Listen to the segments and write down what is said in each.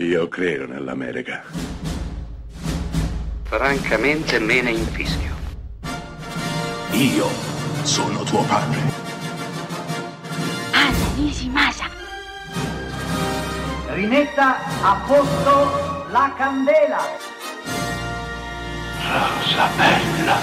Io credo nell'America. Francamente me ne infischio. Io sono tuo padre. Anna Nishimasa. Rimetta a posto la candela. Rosa bella.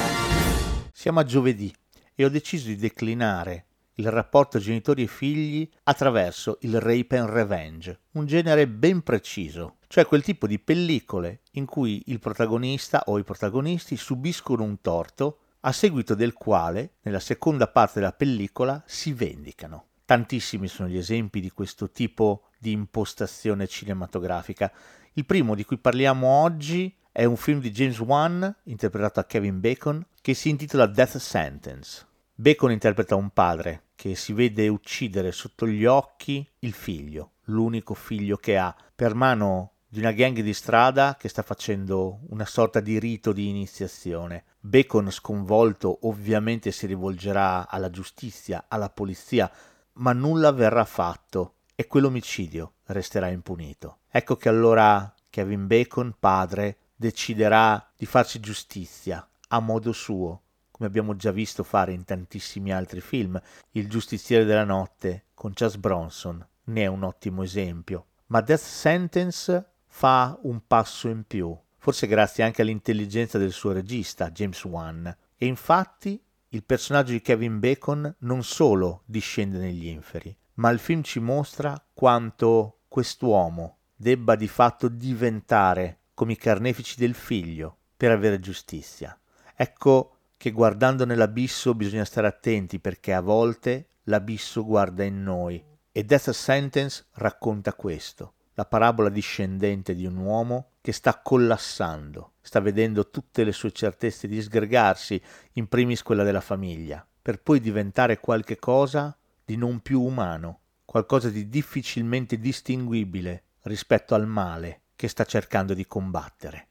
Siamo a giovedì e ho deciso di declinare il rapporto genitori e figli attraverso il rape and revenge, un genere ben preciso, cioè quel tipo di pellicole in cui il protagonista o i protagonisti subiscono un torto a seguito del quale, nella seconda parte della pellicola, si vendicano. Tantissimi sono gli esempi di questo tipo di impostazione cinematografica. Il primo di cui parliamo oggi è un film di James Wan, interpretato da Kevin Bacon, che si intitola Death Sentence. Bacon interpreta un padre che si vede uccidere sotto gli occhi il figlio, l'unico figlio che ha, per mano di una gang di strada che sta facendo una sorta di rito di iniziazione. Bacon, sconvolto, ovviamente si rivolgerà alla giustizia, alla polizia, ma nulla verrà fatto e quell'omicidio resterà impunito. Ecco che allora Kevin Bacon, padre, deciderà di farsi giustizia a modo suo, come abbiamo già visto fare in tantissimi altri film. Il giustiziere della notte con Charles Bronson ne è un ottimo esempio. Ma Death Sentence fa un passo in più, forse grazie anche all'intelligenza del suo regista, James Wan. E infatti il personaggio di Kevin Bacon non solo discende negli inferi, ma il film ci mostra quanto quest'uomo debba di fatto diventare come i carnefici del figlio per avere giustizia. Ecco che guardando nell'abisso bisogna stare attenti perché a volte l'abisso guarda in noi. E Death Sentence racconta questo, la parabola discendente di un uomo che sta collassando, sta vedendo tutte le sue certezze disgregarsi, in primis quella della famiglia, per poi diventare qualche cosa di non più umano, qualcosa di difficilmente distinguibile rispetto al male che sta cercando di combattere.